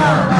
America!